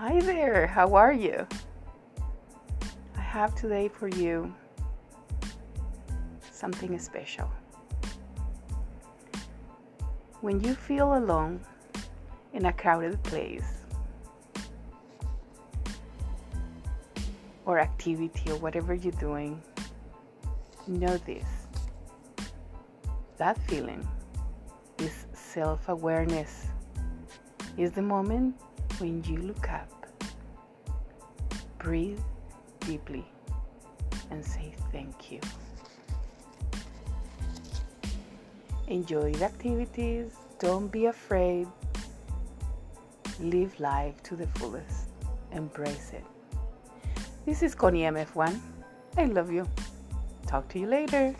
Hi there, how are you? I have today for you something special. When you feel alone in a crowded place or activity or whatever you're doing, this. That feeling is self awareness, is the moment when you look up, breathe deeply, and say thank you. Enjoy the activities, don't be afraid. Live life to the fullest, embrace it. This is Connie MF1. I love you. Talk to you later.